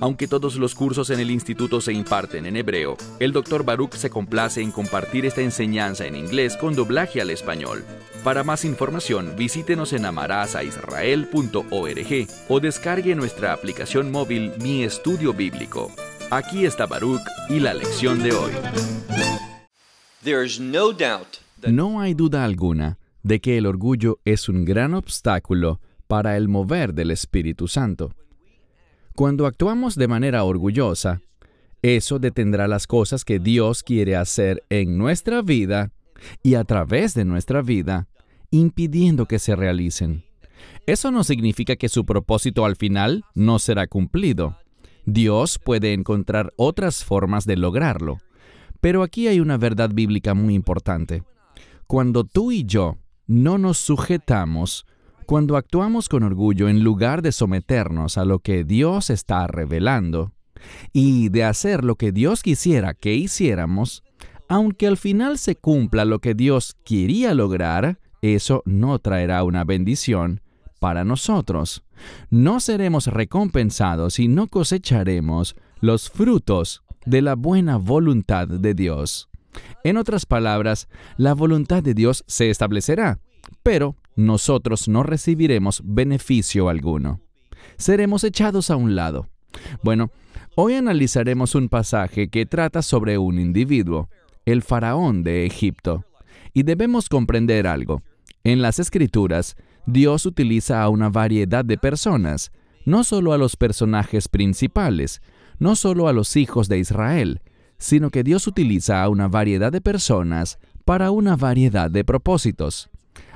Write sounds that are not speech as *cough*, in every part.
Aunque todos los cursos en el instituto se imparten en hebreo, el Dr. Baruch se complace en compartir esta enseñanza en inglés con doblaje al español. Para más información, visítenos en amarazaisrael.org o descargue nuestra aplicación móvil Mi Estudio Bíblico. Aquí está Baruch y la lección de hoy. No hay duda alguna de que el orgullo es un gran obstáculo para el mover del Espíritu Santo. Cuando actuamos de manera orgullosa, eso detendrá las cosas que Dios quiere hacer en nuestra vida y a través de nuestra vida, impidiendo que se realicen. Eso no significa que su propósito al final no será cumplido. Dios puede encontrar otras formas de lograrlo. Pero aquí hay una verdad bíblica muy importante. Cuando tú y yo no nos sujetamos cuando actuamos con orgullo en lugar de someternos a lo que Dios está revelando y de hacer lo que Dios quisiera que hiciéramos, aunque al final se cumpla lo que Dios quería lograr, eso no traerá una bendición para nosotros. No seremos recompensados y no cosecharemos los frutos de la buena voluntad de Dios. En otras palabras, la voluntad de Dios se establecerá, pero nosotros no recibiremos beneficio alguno. Seremos echados a un lado. Bueno, hoy analizaremos un pasaje que trata sobre un individuo, el faraón de Egipto. Y debemos comprender algo. En las escrituras, Dios utiliza a una variedad de personas, no solo a los personajes principales, no solo a los hijos de Israel, sino que Dios utiliza a una variedad de personas para una variedad de propósitos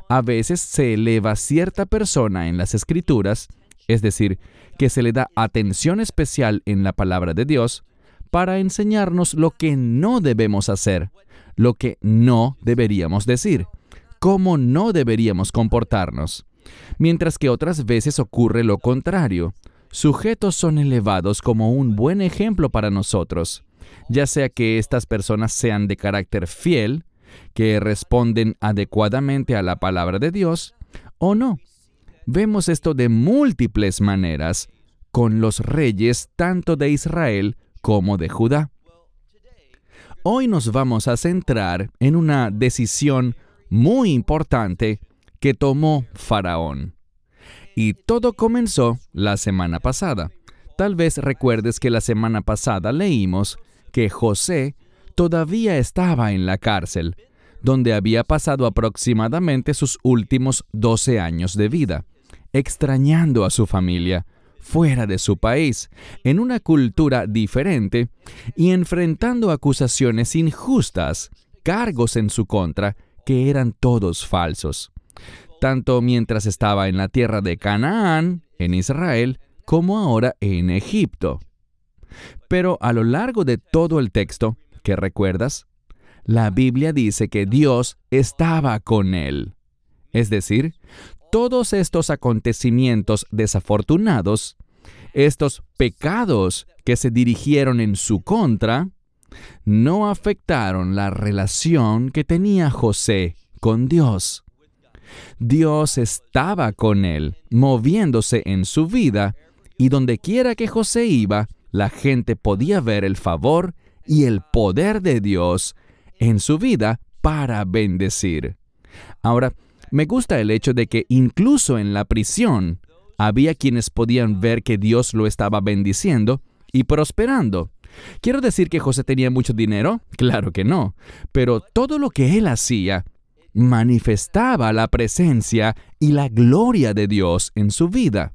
a veces se eleva cierta persona en las escrituras, es decir, que se le da atención especial en la palabra de Dios, para enseñarnos lo que no debemos hacer, lo que no deberíamos decir, cómo no deberíamos comportarnos. Mientras que otras veces ocurre lo contrario. Sujetos son elevados como un buen ejemplo para nosotros, ya sea que estas personas sean de carácter fiel, que responden adecuadamente a la palabra de Dios o no. Vemos esto de múltiples maneras con los reyes tanto de Israel como de Judá. Hoy nos vamos a centrar en una decisión muy importante que tomó Faraón. Y todo comenzó la semana pasada. Tal vez recuerdes que la semana pasada leímos que José todavía estaba en la cárcel, donde había pasado aproximadamente sus últimos 12 años de vida, extrañando a su familia, fuera de su país, en una cultura diferente y enfrentando acusaciones injustas, cargos en su contra que eran todos falsos, tanto mientras estaba en la tierra de Canaán, en Israel, como ahora en Egipto. Pero a lo largo de todo el texto, ¿qué recuerdas? La Biblia dice que Dios estaba con él. Es decir, todos estos acontecimientos desafortunados, estos pecados que se dirigieron en su contra, no afectaron la relación que tenía José con Dios. Dios estaba con él, moviéndose en su vida, y donde quiera que José iba, la gente podía ver el favor y el poder de Dios en su vida para bendecir. Ahora, me gusta el hecho de que incluso en la prisión había quienes podían ver que Dios lo estaba bendiciendo y prosperando. ¿Quiero decir que José tenía mucho dinero? *laughs* Claro que no, pero todo lo que él hacía manifestaba la presencia y la gloria de Dios en su vida.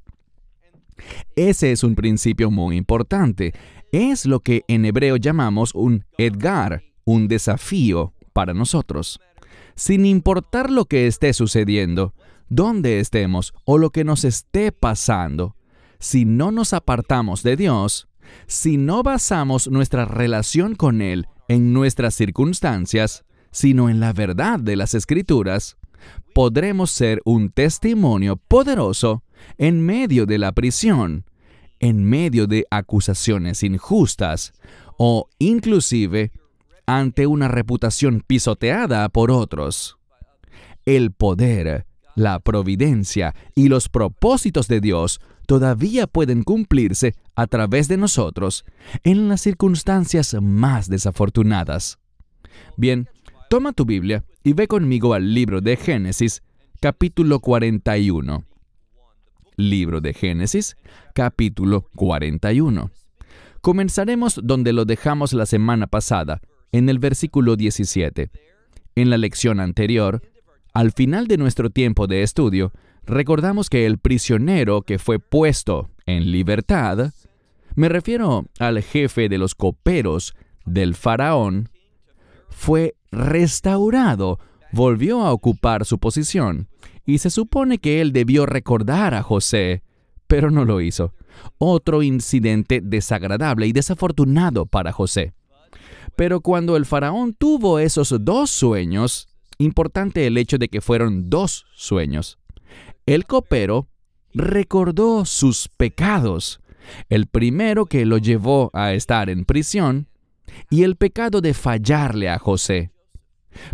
Ese es un principio muy importante. Es lo que en hebreo llamamos un Edgar, un desafío para nosotros. Sin importar lo que esté sucediendo, dónde estemos o lo que nos esté pasando, si no nos apartamos de Dios, si no basamos nuestra relación con Él en nuestras circunstancias, sino en la verdad de las Escrituras, podremos ser un testimonio poderoso en medio de la prisión, en medio de acusaciones injustas o inclusive ante una reputación pisoteada por otros. El poder, la providencia y los propósitos de Dios todavía pueden cumplirse a través de nosotros en las circunstancias más desafortunadas. Bien, toma tu Biblia y ve conmigo al libro de Génesis, capítulo 41. Libro de Génesis, capítulo 41. Comenzaremos donde lo dejamos la semana pasada, en el versículo 17. En la lección anterior, al final de nuestro tiempo de estudio, recordamos que el prisionero que fue puesto en libertad, me refiero al jefe de los coperos del faraón, fue restaurado, volvió a ocupar su posición y se supone que él debió recordar a José, pero no lo hizo. Otro incidente desagradable y desafortunado para José. Pero cuando el faraón tuvo esos dos sueños, importante el hecho de que fueron dos sueños, el copero recordó sus pecados. El primero que lo llevó a estar en prisión y el pecado de fallarle a José.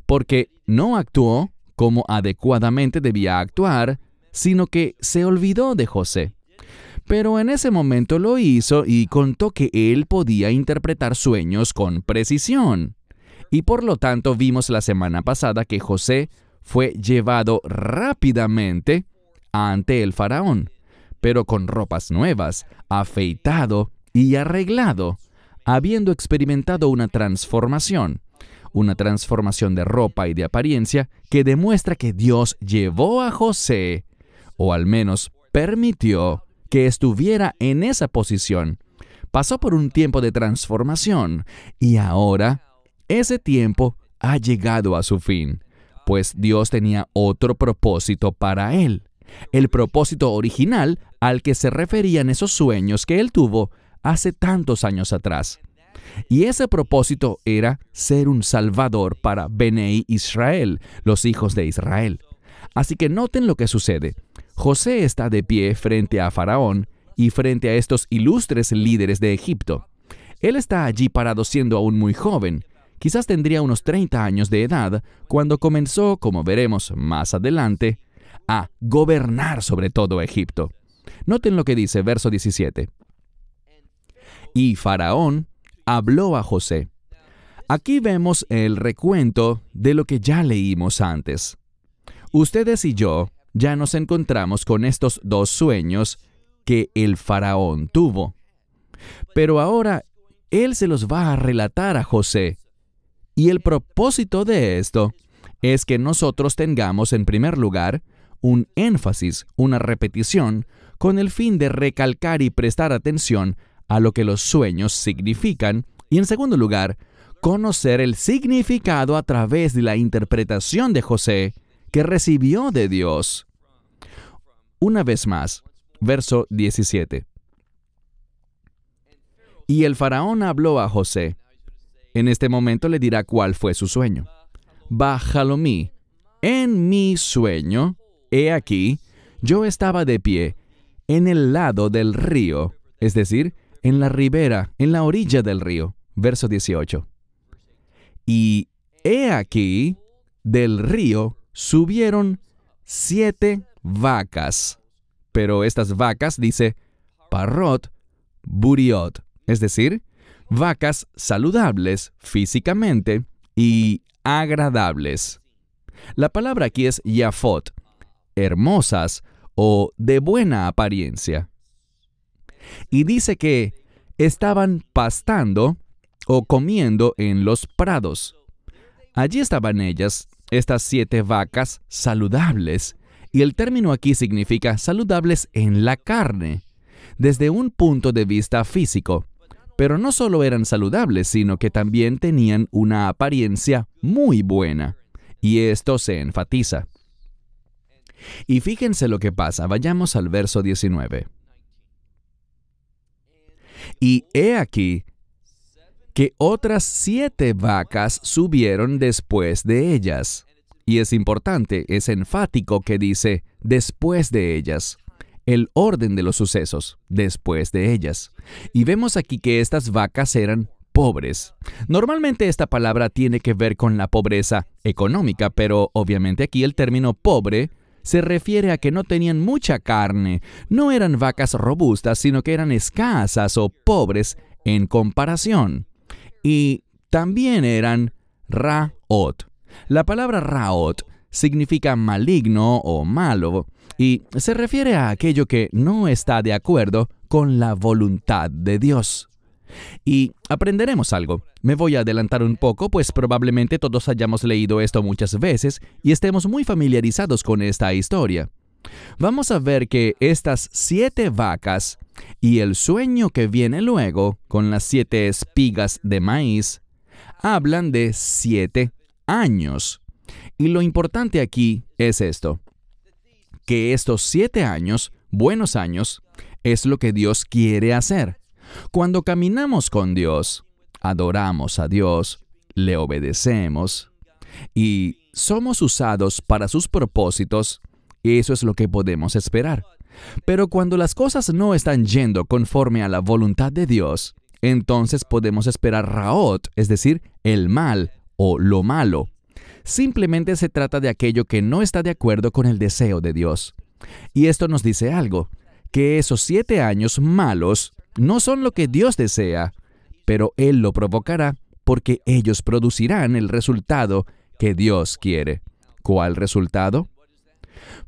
Porque no actuó como adecuadamente debía actuar, sino que se olvidó de José. Pero en ese momento lo hizo y contó que él podía interpretar sueños con precisión. Y por lo tanto vimos la semana pasada que José fue llevado rápidamente ante el faraón, pero con ropas nuevas, afeitado y arreglado, habiendo experimentado una transformación una transformación de ropa y de apariencia que demuestra que Dios llevó a José, o al menos permitió que estuviera en esa posición. Pasó por un tiempo de transformación y ahora ese tiempo ha llegado a su fin, pues Dios tenía otro propósito para él, el propósito original al que se referían esos sueños que él tuvo hace tantos años atrás. Y ese propósito era ser un salvador para Benei Israel, los hijos de Israel. Así que noten lo que sucede. José está de pie frente a Faraón y frente a estos ilustres líderes de Egipto. Él está allí parado siendo aún muy joven. Quizás tendría unos 30 años de edad cuando comenzó, como veremos más adelante, a gobernar sobre todo Egipto. Noten lo que dice verso 17. Y Faraón habló a José. Aquí vemos el recuento de lo que ya leímos antes. Ustedes y yo ya nos encontramos con estos dos sueños que el faraón tuvo. Pero ahora él se los va a relatar a José. Y el propósito de esto es que nosotros tengamos en primer lugar un énfasis, una repetición, con el fin de recalcar y prestar atención a lo que los sueños significan y en segundo lugar, conocer el significado a través de la interpretación de José que recibió de Dios. Una vez más, verso 17. Y el faraón habló a José. En este momento le dirá cuál fue su sueño. mí. en mi sueño, he aquí, yo estaba de pie en el lado del río, es decir, en la ribera, en la orilla del río. Verso 18. Y he aquí, del río subieron siete vacas. Pero estas vacas, dice, parrot, buriot, es decir, vacas saludables físicamente y agradables. La palabra aquí es yafot, hermosas o de buena apariencia y dice que estaban pastando o comiendo en los prados. Allí estaban ellas, estas siete vacas saludables, y el término aquí significa saludables en la carne, desde un punto de vista físico. Pero no solo eran saludables, sino que también tenían una apariencia muy buena. Y esto se enfatiza. Y fíjense lo que pasa, vayamos al verso 19. Y he aquí que otras siete vacas subieron después de ellas. y es importante, es enfático que dice después de ellas el orden de los sucesos después de ellas. Y vemos aquí que estas vacas eran pobres. Normalmente esta palabra tiene que ver con la pobreza económica, pero obviamente aquí el término pobre se refiere a que no tenían mucha carne, no eran vacas robustas, sino que eran escasas o pobres en comparación. Y también eran raot. La palabra raot significa maligno o malo, y se refiere a aquello que no está de acuerdo con la voluntad de Dios. Y aprenderemos algo. Me voy a adelantar un poco, pues probablemente todos hayamos leído esto muchas veces y estemos muy familiarizados con esta historia. Vamos a ver que estas siete vacas y el sueño que viene luego, con las siete espigas de maíz, hablan de siete años. Y lo importante aquí es esto que estos siete años, buenos años, es lo que Dios quiere hacer. Cuando caminamos con Dios, adoramos a Dios, le obedecemos y somos usados para sus propósitos, eso es lo que podemos esperar. Pero cuando las cosas no están yendo conforme a la voluntad de Dios, entonces podemos esperar Raot, es decir, el mal o lo malo. Simplemente se trata de aquello que no está de acuerdo con el deseo de Dios. Y esto nos dice algo, que esos siete años malos no son lo que Dios desea, pero Él lo provocará porque ellos producirán el resultado que Dios quiere. ¿Cuál resultado?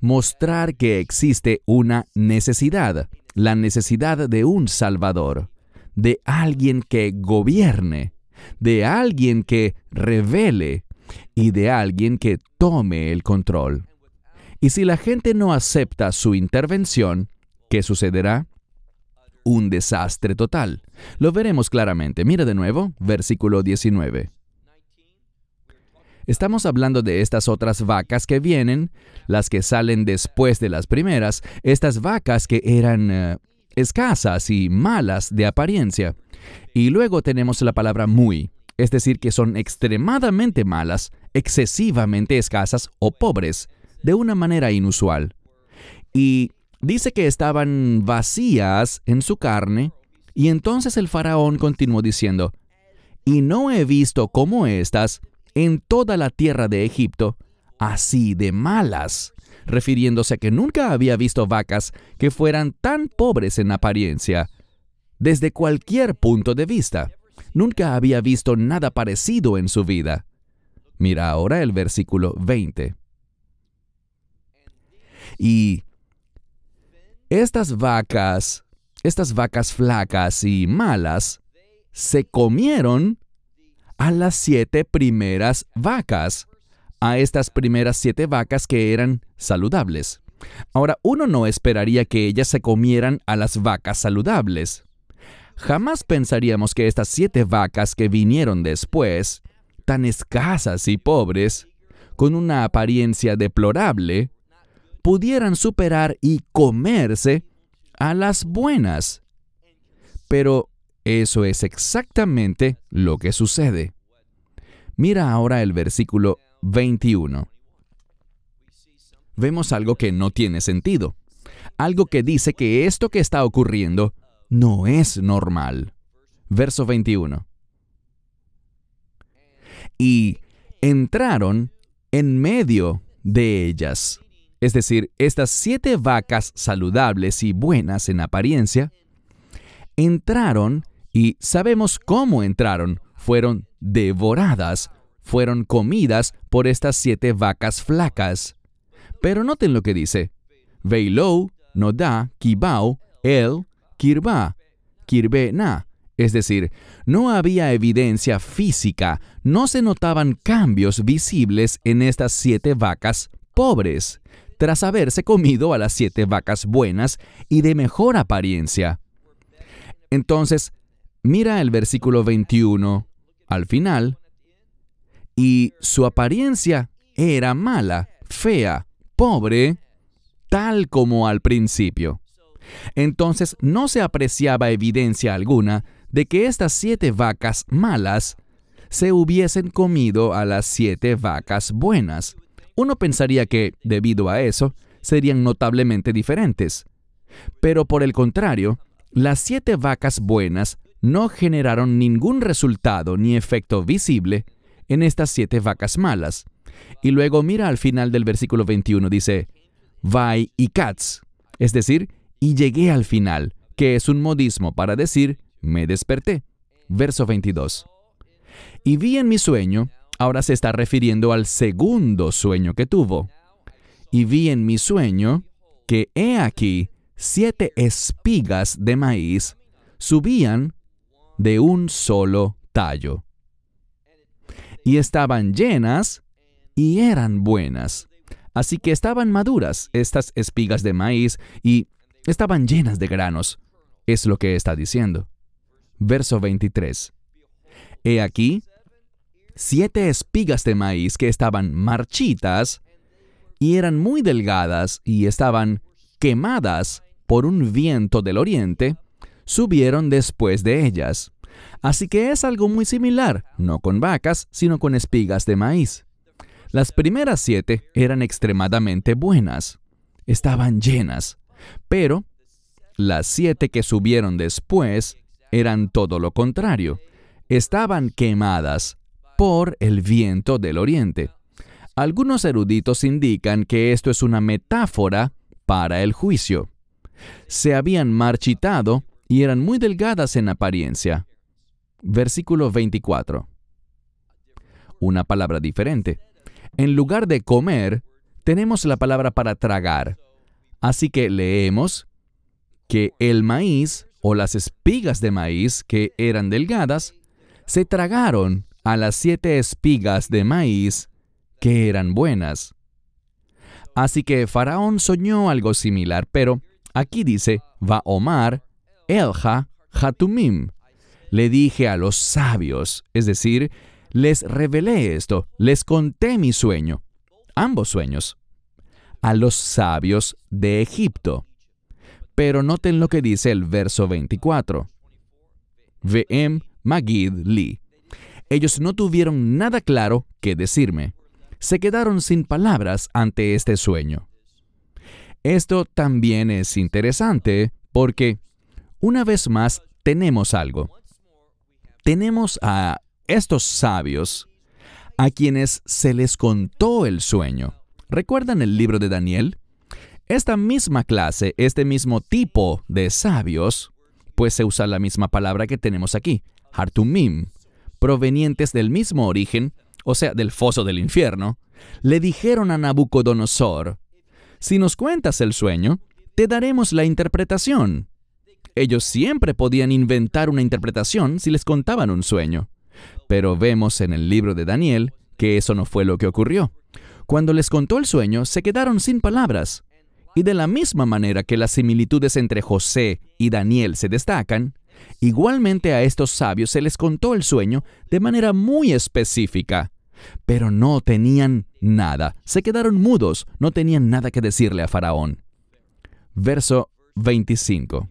Mostrar que existe una necesidad, la necesidad de un Salvador, de alguien que gobierne, de alguien que revele, y de alguien que tome el control. Y si la gente no acepta su intervención, ¿qué sucederá? Un desastre total. Lo veremos claramente. Mira de nuevo, versículo 19. Estamos hablando de estas otras vacas que vienen, las que salen después de las primeras, estas vacas que eran eh, escasas y malas de apariencia. Y luego tenemos la palabra muy, es decir, que son extremadamente malas, excesivamente escasas o pobres, de una manera inusual. Y dice que estaban vacías en su carne, y entonces el faraón continuó diciendo, y no he visto como estas en toda la tierra de Egipto, así de malas, refiriéndose a que nunca había visto vacas que fueran tan pobres en apariencia, desde cualquier punto de vista. Nunca había visto nada parecido en su vida. Mira ahora el versículo 20. Y estas vacas, estas vacas flacas y malas, se comieron a las siete primeras vacas, a estas primeras siete vacas que eran saludables. Ahora, uno no esperaría que ellas se comieran a las vacas saludables. Jamás pensaríamos que estas siete vacas que vinieron después, tan escasas y pobres, con una apariencia deplorable, pudieran superar y comerse a las buenas. Pero eso es exactamente lo que sucede. Mira ahora el versículo 21. Vemos algo que no tiene sentido. Algo que dice que esto que está ocurriendo no es normal. Verso 21. Y entraron en medio de ellas. Es decir, estas siete vacas saludables y buenas en apariencia, entraron y sabemos cómo entraron. Fueron devoradas, fueron comidas por estas siete vacas flacas. Pero noten lo que dice. Veilou, Nodá, Kibao, El, Kirba, Na. Es decir, no había evidencia física, no se notaban cambios visibles en estas siete vacas pobres, tras haberse comido a las siete vacas buenas y de mejor apariencia. Entonces, mira el versículo 21 al final, y su apariencia era mala, fea, pobre, tal como al principio. Entonces no se apreciaba evidencia alguna de que estas siete vacas malas se hubiesen comido a las siete vacas buenas, Uno pensaría que, debido a eso, serían notablemente diferentes. Pero por el contrario, las siete vacas buenas no generaron ningún resultado ni efecto visible en estas siete vacas malas. Y luego mira al final del versículo 21, dice, Vai y Katz, es decir, y llegué al final, que es un modismo para decir, me desperté. Verso 22. Y vi en mi sueño, ahora se está refiriendo al segundo sueño que tuvo. Y vi en mi sueño que he aquí siete espigas de maíz subían de un solo tallo. Y estaban llenas y eran buenas. Así que estaban maduras estas espigas de maíz y estaban llenas de granos. Es lo que está diciendo. Verso 23. He aquí siete espigas de maíz que estaban marchitas y eran muy delgadas y estaban quemadas por un viento del oriente, subieron después de ellas. Así que es algo muy similar, no con vacas, sino con espigas de maíz. Las primeras siete eran extremadamente buenas, estaban llenas, pero las siete que subieron después eran todo lo contrario, estaban quemadas por el viento del oriente. Algunos eruditos indican que esto es una metáfora para el juicio. Se habían marchitado y eran muy delgadas en apariencia. Versículo 24. Una palabra diferente. En lugar de comer, tenemos la palabra para tragar. Así que leemos que el maíz o las espigas de maíz que eran delgadas se tragaron a las siete espigas de maíz que eran buenas. Así que Faraón soñó algo similar, pero aquí dice, va Omar, Elja, Hatumim, le dije a los sabios, es decir, les revelé esto, les conté mi sueño, ambos sueños, a los sabios de Egipto. Pero noten lo que dice el verso 24. Ve'em Magid Li. Ellos no tuvieron nada claro que decirme. Se quedaron sin palabras ante este sueño. Esto también es interesante porque, una vez más, tenemos algo tenemos a estos sabios a quienes se les contó el sueño. ¿Recuerdan el libro de Daniel? Esta misma clase, este mismo tipo de sabios, pues se usa la misma palabra que tenemos aquí, Hartumim, provenientes del mismo origen, o sea, del foso del infierno, le dijeron a Nabucodonosor, si nos cuentas el sueño, te daremos la interpretación. Ellos siempre podían inventar una interpretación si les contaban un sueño. Pero vemos en el libro de Daniel que eso no fue lo que ocurrió. Cuando les contó el sueño, se quedaron sin palabras. Y de la misma manera que las similitudes entre José y Daniel se destacan, igualmente a estos sabios se les contó el sueño de manera muy específica. Pero no tenían nada, se quedaron mudos, no tenían nada que decirle a Faraón. Verso 25.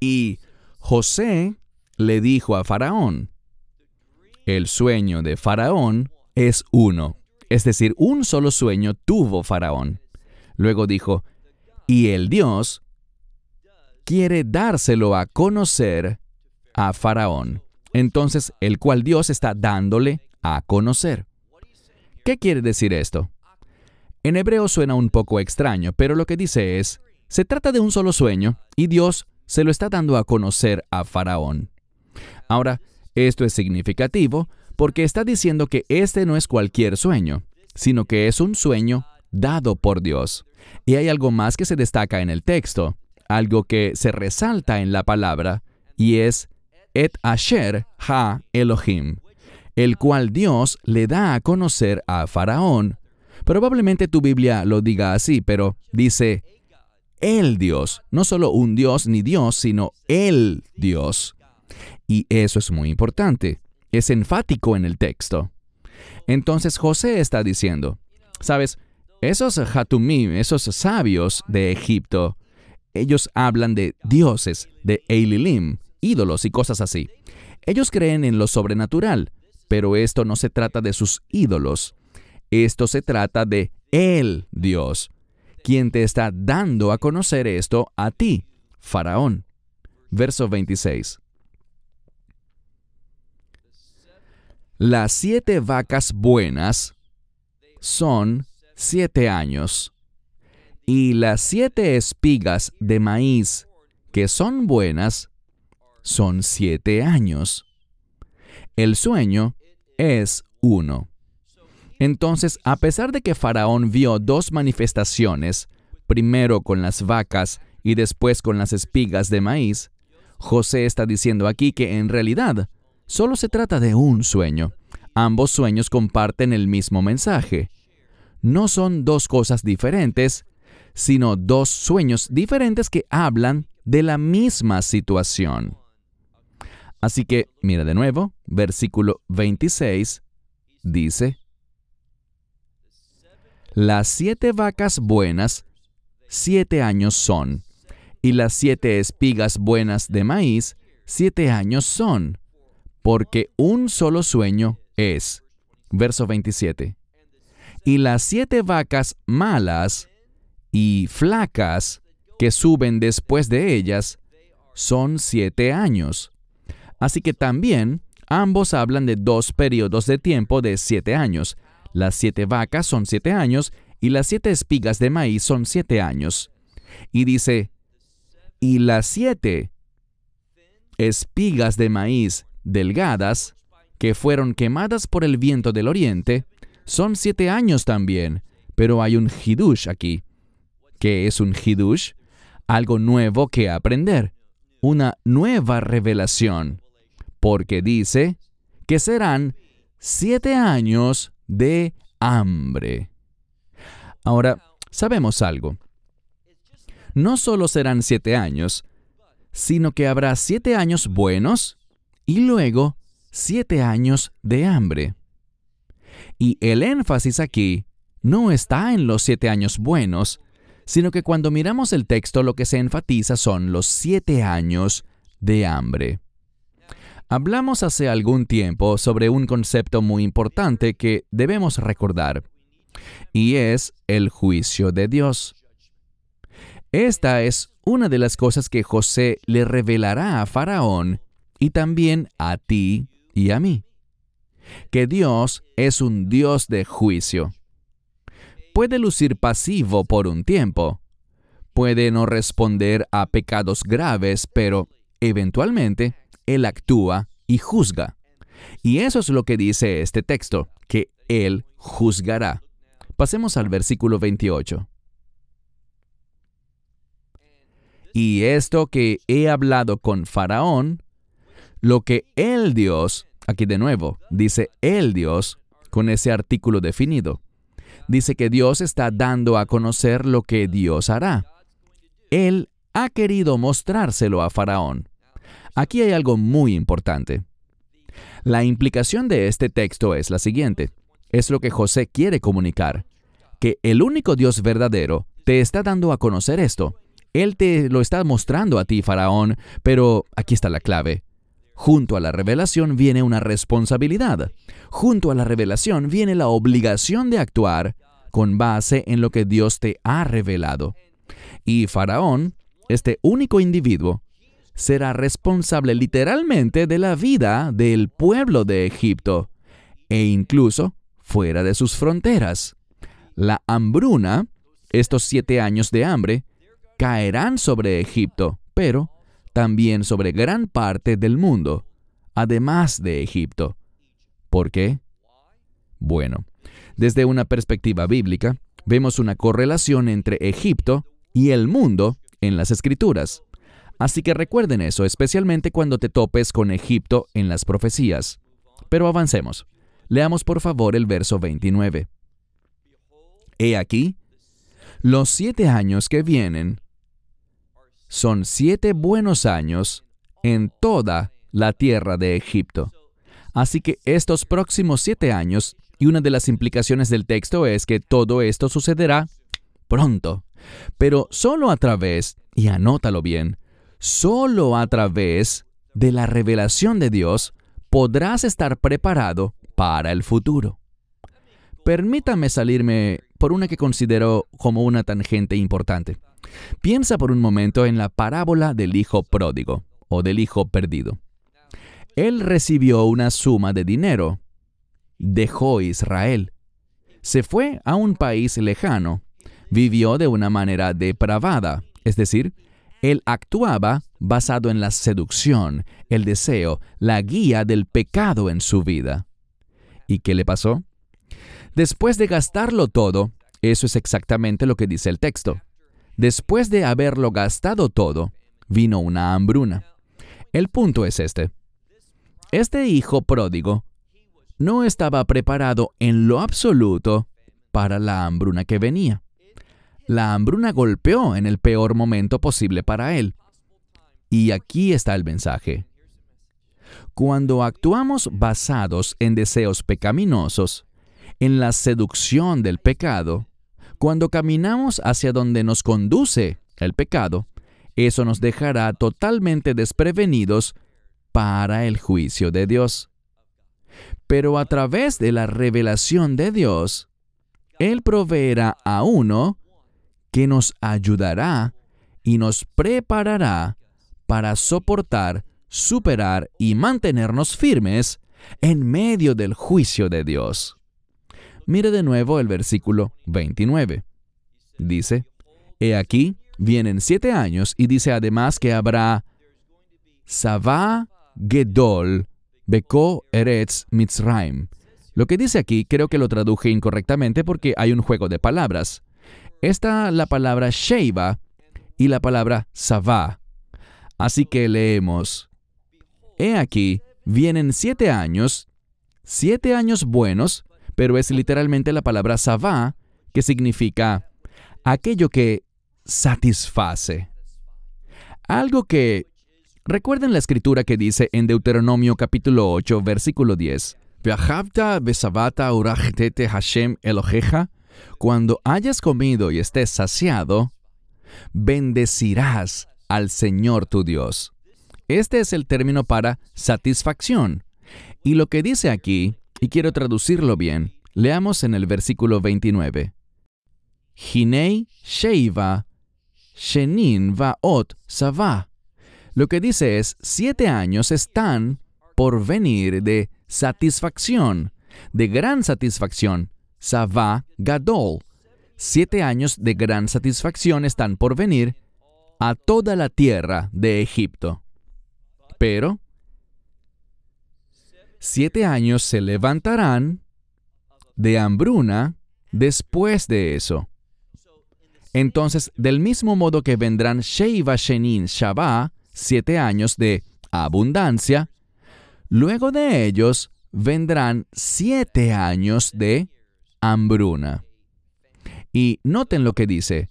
Y José le dijo a Faraón, el sueño de Faraón es uno, es decir, un solo sueño tuvo Faraón. Luego dijo, y el Dios quiere dárselo a conocer a Faraón. Entonces, el cual Dios está dándole a conocer. ¿Qué quiere decir esto? En hebreo suena un poco extraño, pero lo que dice es, se trata de un solo sueño y Dios se lo está dando a conocer a Faraón. Ahora, esto es significativo porque está diciendo que este no es cualquier sueño, sino que es un sueño dado por Dios. Y hay algo más que se destaca en el texto, algo que se resalta en la palabra, y es Et Asher Ha Elohim, el cual Dios le da a conocer a Faraón. Probablemente tu Biblia lo diga así, pero dice el Dios, no solo un Dios ni Dios, sino el Dios. Y eso es muy importante, es enfático en el texto. Entonces José está diciendo, sabes, esos Hatumim, esos sabios de Egipto, ellos hablan de dioses, de Eililim, ídolos y cosas así. Ellos creen en lo sobrenatural, pero esto no se trata de sus ídolos. Esto se trata de el Dios, quien te está dando a conocer esto a ti, Faraón. Verso 26. Las siete vacas buenas son siete años, y las siete espigas de maíz que son buenas son siete años. El sueño es uno. Entonces, a pesar de que Faraón vio dos manifestaciones, primero con las vacas y después con las espigas de maíz, José está diciendo aquí que en realidad solo se trata de un sueño. Ambos sueños comparten el mismo mensaje. No son dos cosas diferentes, sino dos sueños diferentes que hablan de la misma situación. Así que, mira de nuevo, versículo 26 dice, Las siete vacas buenas, siete años son, y las siete espigas buenas de maíz, siete años son, porque un solo sueño es. Verso 27. Y las siete vacas malas y flacas que suben después de ellas son siete años. Así que también ambos hablan de dos periodos de tiempo de siete años. Las siete vacas son siete años y las siete espigas de maíz son siete años. Y dice, y las siete espigas de maíz delgadas, que fueron quemadas por el viento del oriente, son siete años también, pero hay un hidush aquí. ¿Qué es un hidush? Algo nuevo que aprender, una nueva revelación, porque dice que serán siete años de hambre. Ahora, sabemos algo no solo serán siete años, sino que habrá siete años buenos y luego siete años de hambre. Y el énfasis aquí no está en los siete años buenos, sino que cuando miramos el texto lo que se enfatiza son los siete años de hambre. Hablamos hace algún tiempo sobre un concepto muy importante que debemos recordar, y es el juicio de Dios. Esta es una de las cosas que José le revelará a Faraón y también a ti y a mí. Que Dios es un Dios de juicio. Puede lucir pasivo por un tiempo. Puede no responder a pecados graves, pero eventualmente Él actúa y juzga. Y eso es lo que dice este texto, que Él juzgará. Pasemos al versículo 28. Y esto que he hablado con Faraón, lo que el Dios, aquí de nuevo, dice el Dios con ese artículo definido. Dice que Dios está dando a conocer lo que Dios hará. Él ha querido mostrárselo a Faraón. Aquí hay algo muy importante. La implicación de este texto es la siguiente. Es lo que José quiere comunicar, que el único Dios verdadero te está dando a conocer esto él te lo está mostrando a ti, Faraón, pero aquí está la clave. Junto a la revelación viene una responsabilidad. Junto a la revelación viene la obligación de actuar con base en lo que Dios te ha revelado. Y Faraón, este único individuo, será responsable literalmente de la vida del pueblo de Egipto e incluso fuera de sus fronteras. La hambruna, estos siete años de hambre, caerán sobre Egipto, pero también sobre gran parte del mundo, además de Egipto. ¿Por qué? Bueno, desde una perspectiva bíblica, vemos una correlación entre Egipto y el mundo en las escrituras. Así que recuerden eso, especialmente cuando te topes con Egipto en las profecías. Pero avancemos. Leamos por favor el verso 29. He aquí, los siete años que vienen son siete buenos años en toda la tierra de Egipto. Así que estos próximos siete años, y una de las implicaciones del texto es que todo esto sucederá pronto, pero solo a través, y anótalo bien, solo a través de la revelación de Dios podrás estar preparado para el futuro. Permítame salirme por una que considero como una tangente importante. Piensa por un momento en la parábola del hijo pródigo o del hijo perdido. Él recibió una suma de dinero, dejó Israel, se fue a un país lejano, vivió de una manera depravada, es decir, él actuaba basado en la seducción, el deseo, la guía del pecado en su vida. ¿Y qué le pasó? Después de gastarlo todo, eso es exactamente lo que dice el texto. Después de haberlo gastado todo, vino una hambruna. El punto es este. Este hijo pródigo no estaba preparado en lo absoluto para la hambruna que venía. La hambruna golpeó en el peor momento posible para él. Y aquí está el mensaje. Cuando actuamos basados en deseos pecaminosos, en la seducción del pecado, cuando caminamos hacia donde nos conduce el pecado, eso nos dejará totalmente desprevenidos para el juicio de Dios. Pero a través de la revelación de Dios, Él proveerá a uno que nos ayudará y nos preparará para soportar, superar y mantenernos firmes en medio del juicio de Dios. Mire de nuevo el versículo 29. Dice, He aquí, vienen siete años y dice además que habrá Sabá Gedol Beko Eretz Mitzrayim. Lo que dice aquí creo que lo traduje incorrectamente porque hay un juego de palabras. Está la palabra Sheiva y la palabra Savá. Así que leemos, He aquí, vienen siete años, siete años buenos, pero es literalmente la palabra Savá, que significa aquello que satisface. Algo que Recuerden la escritura que dice en Deuteronomio capítulo 8, versículo 10. Hashem cuando hayas comido y estés saciado, bendecirás al Señor tu Dios. Este es el término para satisfacción. Y lo que dice aquí, y quiero traducirlo bien, leamos en el versículo 29. Hinei Sheiva Shenin Vaot Savah lo que dice es, siete años están por venir de satisfacción, de gran satisfacción, Savá Gadol. Siete años de gran satisfacción están por venir a toda la tierra de Egipto. Pero siete años se levantarán de hambruna después de eso. Entonces, del mismo modo que vendrán Sheiva Shenin Shabá, siete años de abundancia, luego de ellos vendrán siete años de hambruna. Y noten lo que dice,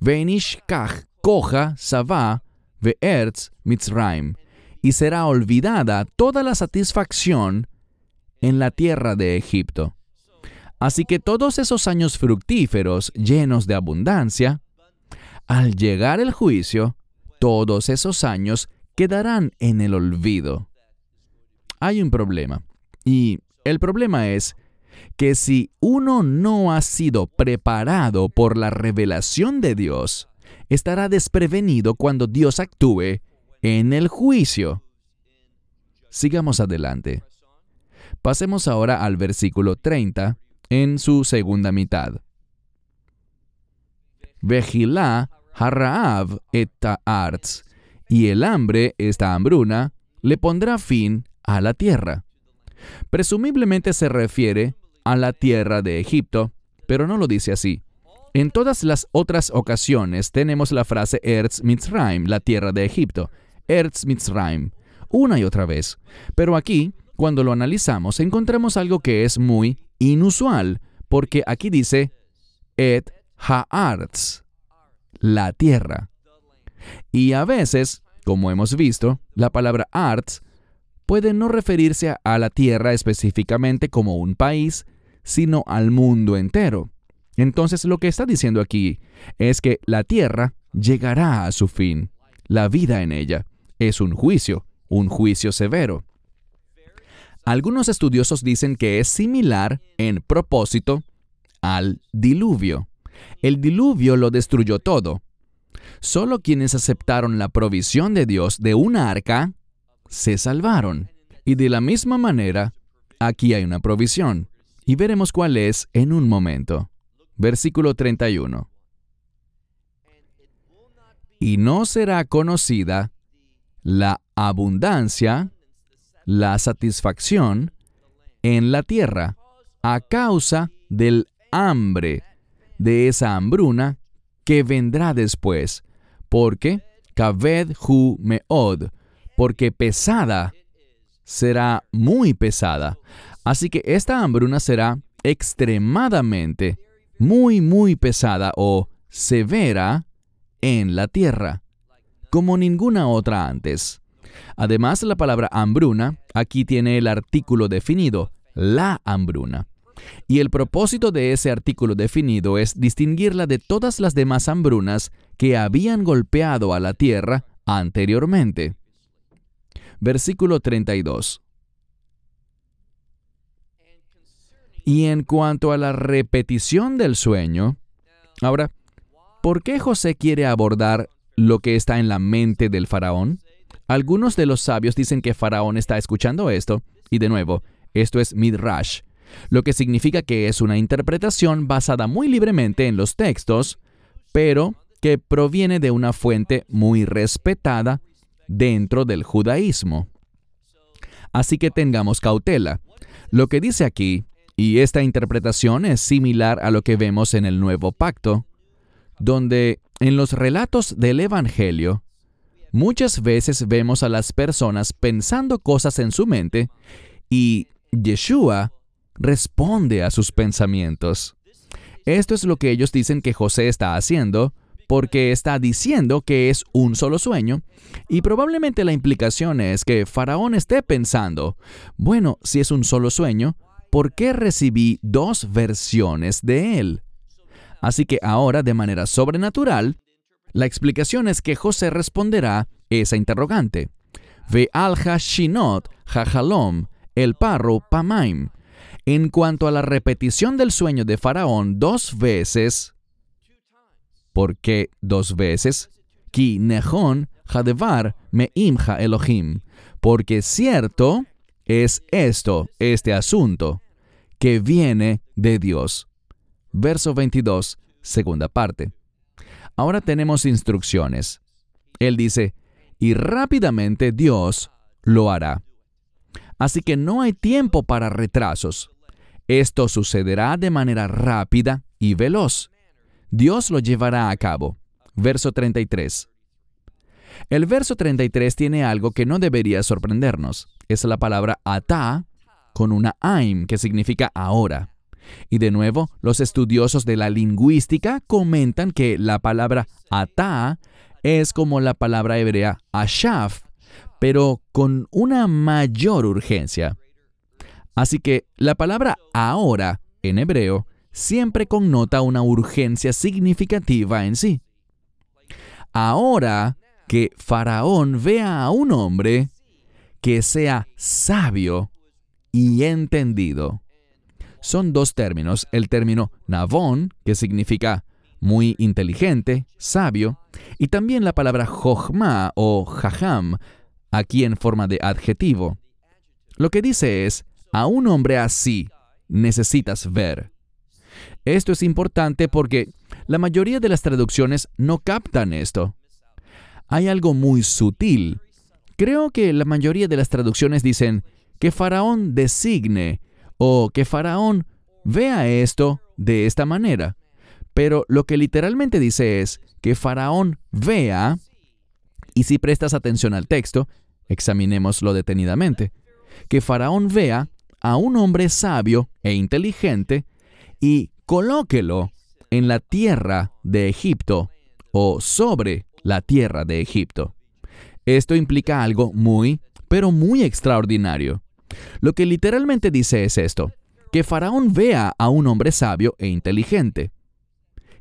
Venishkach koja Savá ve'erz Mitzrayim, y será olvidada toda la satisfacción en la tierra de Egipto. Así que todos esos años fructíferos llenos de abundancia, al llegar el juicio, todos esos años quedarán en el olvido. Hay un problema. Y el problema es que si uno no ha sido preparado por la revelación de Dios, estará desprevenido cuando Dios actúe en el juicio. Sigamos adelante. Pasemos ahora al versículo 30 en su segunda mitad. Vejilá Harraav et arts, y el hambre, esta hambruna, le pondrá fin a la tierra. Presumiblemente se refiere a la tierra de Egipto, pero no lo dice así. En todas las otras ocasiones tenemos la frase Erz Mitzrayim, la tierra de Egipto. Erz Mitzrayim, una y otra vez. Pero aquí, cuando lo analizamos, encontramos algo que es muy inusual, porque aquí dice Et Ha'arts, la tierra. Y a veces, como hemos visto, la palabra arts puede no referirse a la tierra específicamente como un país, sino al mundo entero. Entonces lo que está diciendo aquí es que la tierra llegará a su fin. La vida en ella es un juicio, un juicio severo. Algunos estudiosos dicen que es similar en propósito al diluvio. El diluvio lo destruyó todo. Solo quienes aceptaron la provisión de Dios de una arca se salvaron. Y de la misma manera, aquí hay una provisión. Y veremos cuál es en un momento. Versículo 31. Y no será conocida la abundancia, la satisfacción en la tierra a causa del hambre, de esa hambruna que vendrá después, porque Kaved Meod, porque pesada será muy pesada. Así que esta hambruna será extremadamente, muy, muy pesada o severa en la tierra, como ninguna otra antes. Además, la palabra hambruna aquí tiene el artículo definido, la hambruna. Y el propósito de ese artículo definido es distinguirla de todas las demás hambrunas que habían golpeado a la tierra anteriormente. Versículo 32. Y en cuanto a la repetición del sueño, ahora, ¿por qué José quiere abordar lo que está en la mente del faraón? Algunos de los sabios dicen que Faraón está escuchando esto, y de nuevo, esto es midrash, lo que significa que es una interpretación basada muy libremente en los textos, pero que proviene de una fuente muy respetada dentro del judaísmo. Así que tengamos cautela. Lo que dice aquí, y esta interpretación es similar a lo que vemos en el Nuevo Pacto, donde en los relatos del Evangelio, muchas veces vemos a las personas pensando cosas en su mente y Yeshua responde a sus pensamientos. Esto es lo que ellos dicen que José está haciendo, porque está diciendo que es un solo sueño, y probablemente la implicación es que Faraón esté pensando, bueno, si es un solo sueño, ¿por qué recibí dos versiones de él? Así que ahora, de manera sobrenatural, la explicación es que José responderá esa interrogante. Ve alja shinot jajalom, el parro pamaim. En cuanto a la repetición del sueño de Faraón dos veces, ¿por qué dos veces? Ki nehon hadevar me imja Elohim. Porque cierto es esto, este asunto, que viene de Dios. Verso 22, segunda parte. Ahora tenemos instrucciones. Él dice, y rápidamente Dios lo hará. Así que no hay tiempo para retrasos. Esto sucederá de manera rápida y veloz. Dios lo llevará a cabo. Verso 33. El verso 33 tiene algo que no debería sorprendernos. Es la palabra ata con una aim que significa ahora. Y de nuevo, los estudiosos de la lingüística comentan que la palabra ata es como la palabra hebrea ashaf, pero con una mayor urgencia. Así que la palabra ahora en hebreo siempre connota una urgencia significativa en sí. Ahora que Faraón vea a un hombre que sea sabio y entendido. Son dos términos, el término navón, que significa muy inteligente, sabio, y también la palabra jochma o jajam, aquí en forma de adjetivo. Lo que dice es, a un hombre así necesitas ver. Esto es importante porque la mayoría de las traducciones no captan esto. Hay algo muy sutil. Creo que la mayoría de las traducciones dicen que Faraón designe o que Faraón vea esto de esta manera. Pero lo que literalmente dice es que Faraón vea, y si prestas atención al texto, examinémoslo detenidamente, que Faraón vea a un hombre sabio e inteligente y colóquelo en la tierra de Egipto o sobre la tierra de Egipto. Esto implica algo muy, pero muy extraordinario. Lo que literalmente dice es esto, que Faraón vea a un hombre sabio e inteligente.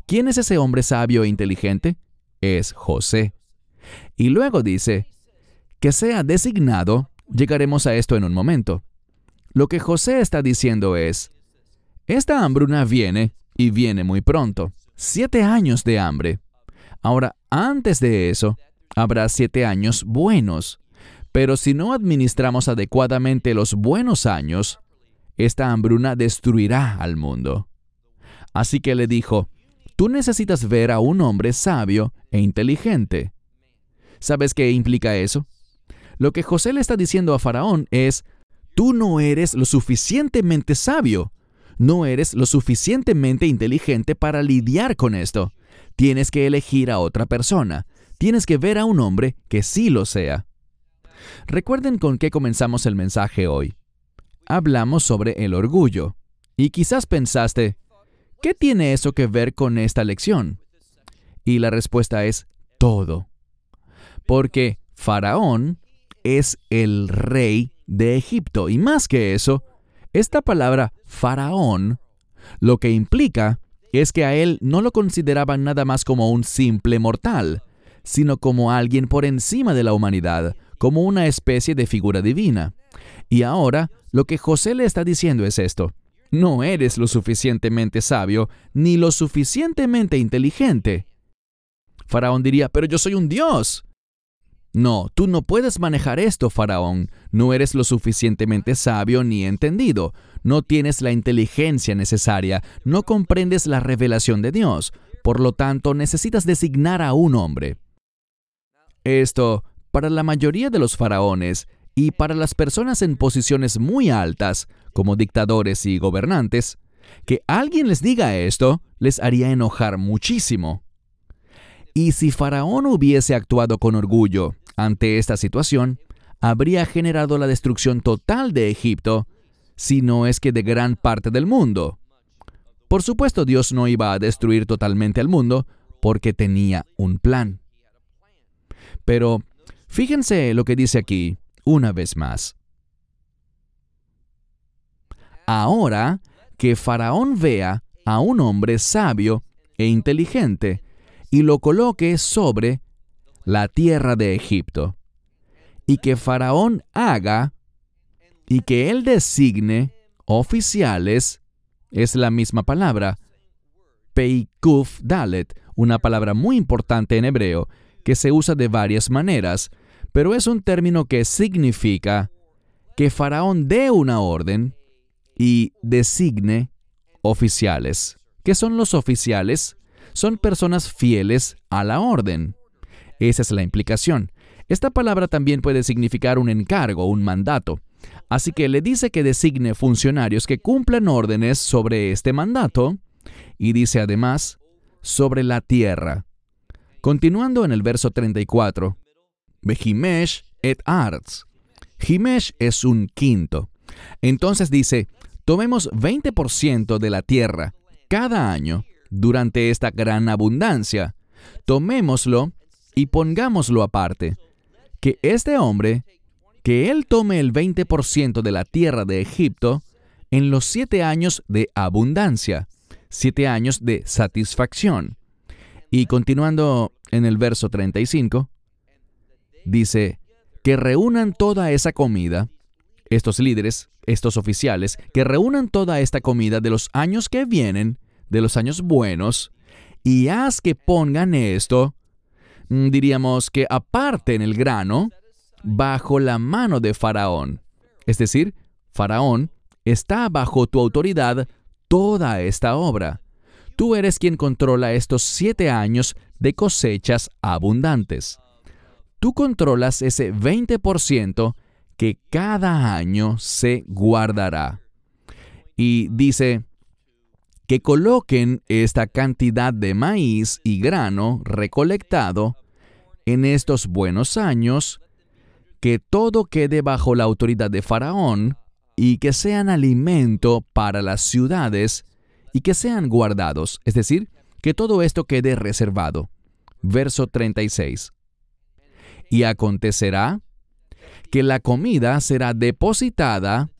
¿Quién es ese hombre sabio e inteligente? Es José. Y luego dice, que sea designado, llegaremos a esto en un momento, Lo que José está diciendo es, esta hambruna viene y viene muy pronto. Siete años de hambre. Ahora, antes de eso, habrá siete años buenos. Pero si no administramos adecuadamente los buenos años, esta hambruna destruirá al mundo. Así que le dijo, tú necesitas ver a un hombre sabio e inteligente. ¿Sabes qué implica eso? Lo que José le está diciendo a Faraón es, tú no eres lo suficientemente sabio, no eres lo suficientemente inteligente para lidiar con esto. Tienes que elegir a otra persona, tienes que ver a un hombre que sí lo sea. Recuerden con qué comenzamos el mensaje hoy. Hablamos sobre el orgullo. Y quizás pensaste, ¿qué tiene eso que ver con esta lección? Y la respuesta es todo. Porque Faraón es el rey de Egipto. Y más que eso, esta palabra faraón lo que implica es que a él no lo consideraban nada más como un simple mortal, sino como alguien por encima de la humanidad, como una especie de figura divina. Y ahora lo que José le está diciendo es esto. No eres lo suficientemente sabio ni lo suficientemente inteligente. Faraón diría, pero yo soy un dios. No, tú no puedes manejar esto, Faraón. No eres lo suficientemente sabio ni entendido. No tienes la inteligencia necesaria. No comprendes la revelación de Dios. Por lo tanto, necesitas designar a un hombre. Esto, para la mayoría de los faraones y para las personas en posiciones muy altas, como dictadores y gobernantes, que alguien les diga esto les haría enojar muchísimo. Y si Faraón hubiese actuado con orgullo ante esta situación, habría generado la destrucción total de Egipto, si no es que de gran parte del mundo. Por supuesto, Dios no iba a destruir totalmente al mundo porque tenía un plan. Pero fíjense lo que dice aquí una vez más. Ahora que Faraón vea a un hombre sabio e inteligente y lo coloque sobre la tierra de Egipto, y que Faraón haga y que él designe oficiales, es la misma palabra, Peikuf Dalet, una palabra muy importante en hebreo, que se usa de varias maneras, pero es un término que significa que Faraón dé una orden y designe oficiales. ¿Qué son los oficiales? Son personas fieles a la orden. Esa es la implicación. Esta palabra también puede significar un encargo, un mandato. Así que le dice que designe funcionarios que cumplan órdenes sobre este mandato y dice además sobre la tierra. Continuando en el verso 34, Behimesh et Arts. Himesh es un quinto. Entonces dice, tomemos 20% de la tierra cada año durante esta gran abundancia. Tomémoslo y pongámoslo aparte, que este hombre, que él tome el 20% de la tierra de Egipto en los siete años de abundancia, siete años de satisfacción. Y continuando en el verso 35, dice, que reúnan toda esa comida, estos líderes, estos oficiales, que reúnan toda esta comida de los años que vienen, de los años buenos, y haz que pongan esto Mm, diríamos que aparten el grano bajo la mano de Faraón. Es decir, Faraón está bajo tu autoridad toda esta obra. Tú eres quien controla estos siete años de cosechas abundantes. Tú controlas ese 20% que cada año se guardará. Y dice, que coloquen esta cantidad de maíz y grano recolectado en estos buenos años, que todo quede bajo la autoridad de Faraón y que sean alimento para las ciudades y que sean guardados, es decir, que todo esto quede reservado. Verso 36. Y acontecerá que la comida será depositada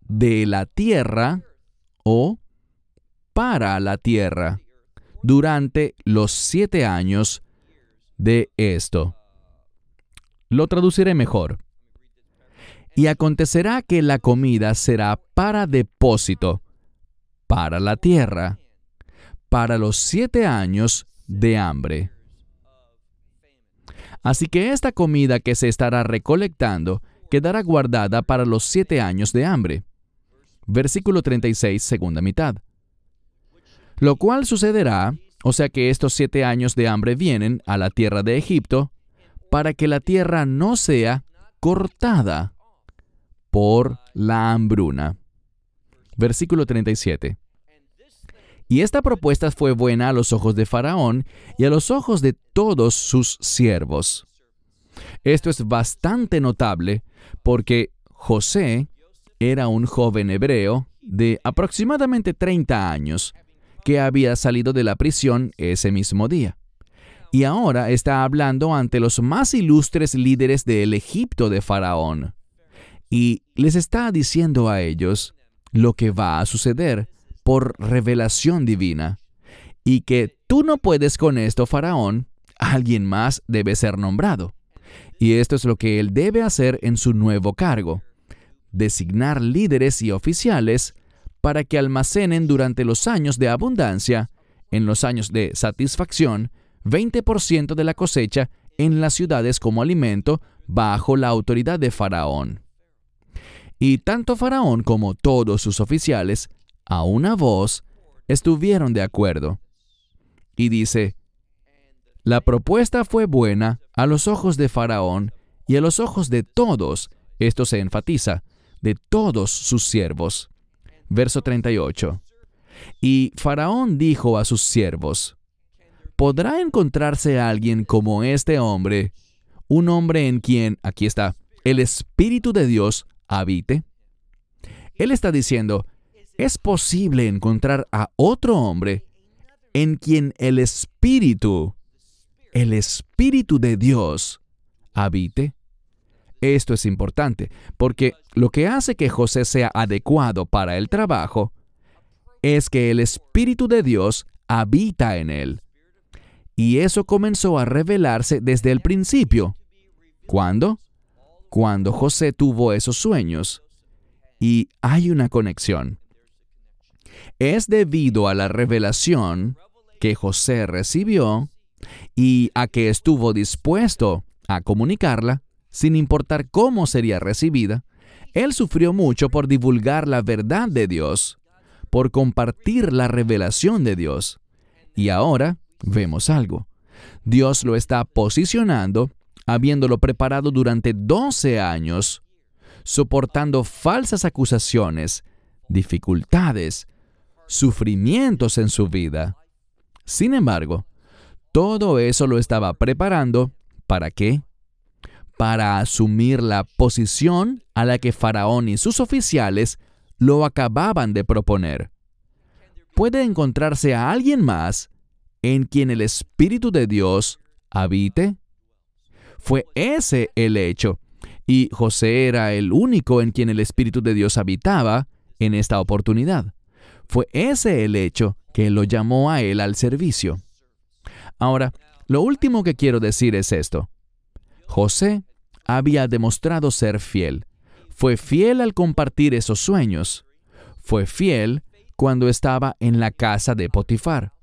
de la tierra o para la tierra durante los siete años de esto. Lo traduciré mejor. Y acontecerá que la comida será para depósito, para la tierra, para los siete años de hambre. Así que esta comida que se estará recolectando quedará guardada para los siete años de hambre. Versículo 36, segunda mitad. Lo cual sucederá, o sea que estos siete años de hambre vienen a la tierra de Egipto, para que la tierra no sea cortada por la hambruna. Versículo 37. Y esta propuesta fue buena a los ojos de Faraón y a los ojos de todos sus siervos. Esto es bastante notable porque José era un joven hebreo de aproximadamente 30 años que había salido de la prisión ese mismo día. Y ahora está hablando ante los más ilustres líderes del Egipto de Faraón. Y les está diciendo a ellos lo que va a suceder por revelación divina. Y que tú no puedes con esto, Faraón, alguien más debe ser nombrado. Y esto es lo que él debe hacer en su nuevo cargo, designar líderes y oficiales para que almacenen durante los años de abundancia, en los años de satisfacción, 20% de la cosecha en las ciudades como alimento bajo la autoridad de Faraón. Y tanto Faraón como todos sus oficiales a una voz, estuvieron de acuerdo. Y dice, la propuesta fue buena a los ojos de Faraón y a los ojos de todos, esto se enfatiza, de todos sus siervos. Verso 38. Y Faraón dijo a sus siervos, ¿podrá encontrarse alguien como este hombre, un hombre en quien, aquí está, el Espíritu de Dios habite? Él está diciendo, ¿Es posible encontrar a otro hombre en quien el Espíritu, el Espíritu de Dios, habite? Esto es importante, porque lo que hace que José sea adecuado para el trabajo es que el Espíritu de Dios habita en él. Y eso comenzó a revelarse desde el principio. ¿Cuándo? Cuando José tuvo esos sueños. Y hay una conexión es debido a la revelación que José recibió y a que estuvo dispuesto a comunicarla, sin importar cómo sería recibida, él sufrió mucho por divulgar la verdad de Dios, por compartir la revelación de Dios. Y ahora vemos algo. Dios lo está posicionando, habiéndolo preparado durante 12 años, soportando falsas acusaciones, dificultades, sufrimientos en su vida. Sin embargo, todo eso lo estaba preparando ¿para qué? Para asumir la posición a la que Faraón y sus oficiales lo acababan de proponer. ¿Puede encontrarse a alguien más en quien el Espíritu de Dios habite? Fue ese el hecho, y José era el único en quien el Espíritu de Dios habitaba en esta oportunidad. Fue ese el hecho que lo llamó a él al servicio. Ahora, lo último que quiero decir es esto. José había demostrado ser fiel. Fue fiel al compartir esos sueños. Fue fiel cuando estaba en la casa de Potifar.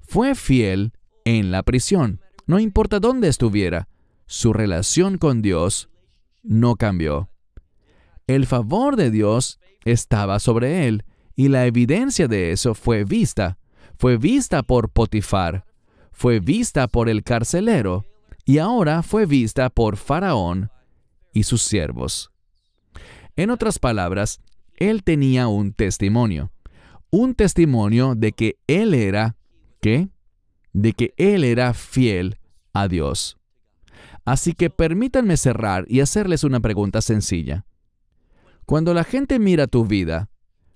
Fue fiel en la prisión. No importa dónde estuviera, su relación con Dios no cambió. El favor de Dios estaba sobre él y la evidencia de eso fue vista. Fue vista por Potifar, fue vista por el carcelero y ahora fue vista por Faraón y sus siervos. En otras palabras, él tenía un testimonio. Un testimonio de que él era, ¿qué? De que él era fiel a Dios. Así que permítanme cerrar y hacerles una pregunta sencilla. Cuando la gente mira tu vida,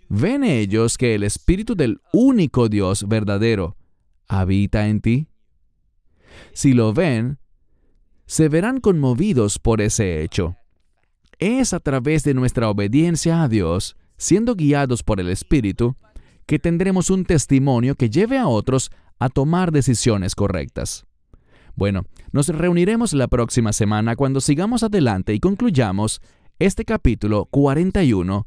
¿Ven ellos que el Espíritu del único Dios verdadero habita en ti? Si lo ven, se verán conmovidos por ese hecho. Es a través de nuestra obediencia a Dios, siendo guiados por el Espíritu, que tendremos un testimonio que lleve a otros a tomar decisiones correctas. Bueno, nos reuniremos la próxima semana cuando sigamos adelante y concluyamos este capítulo 41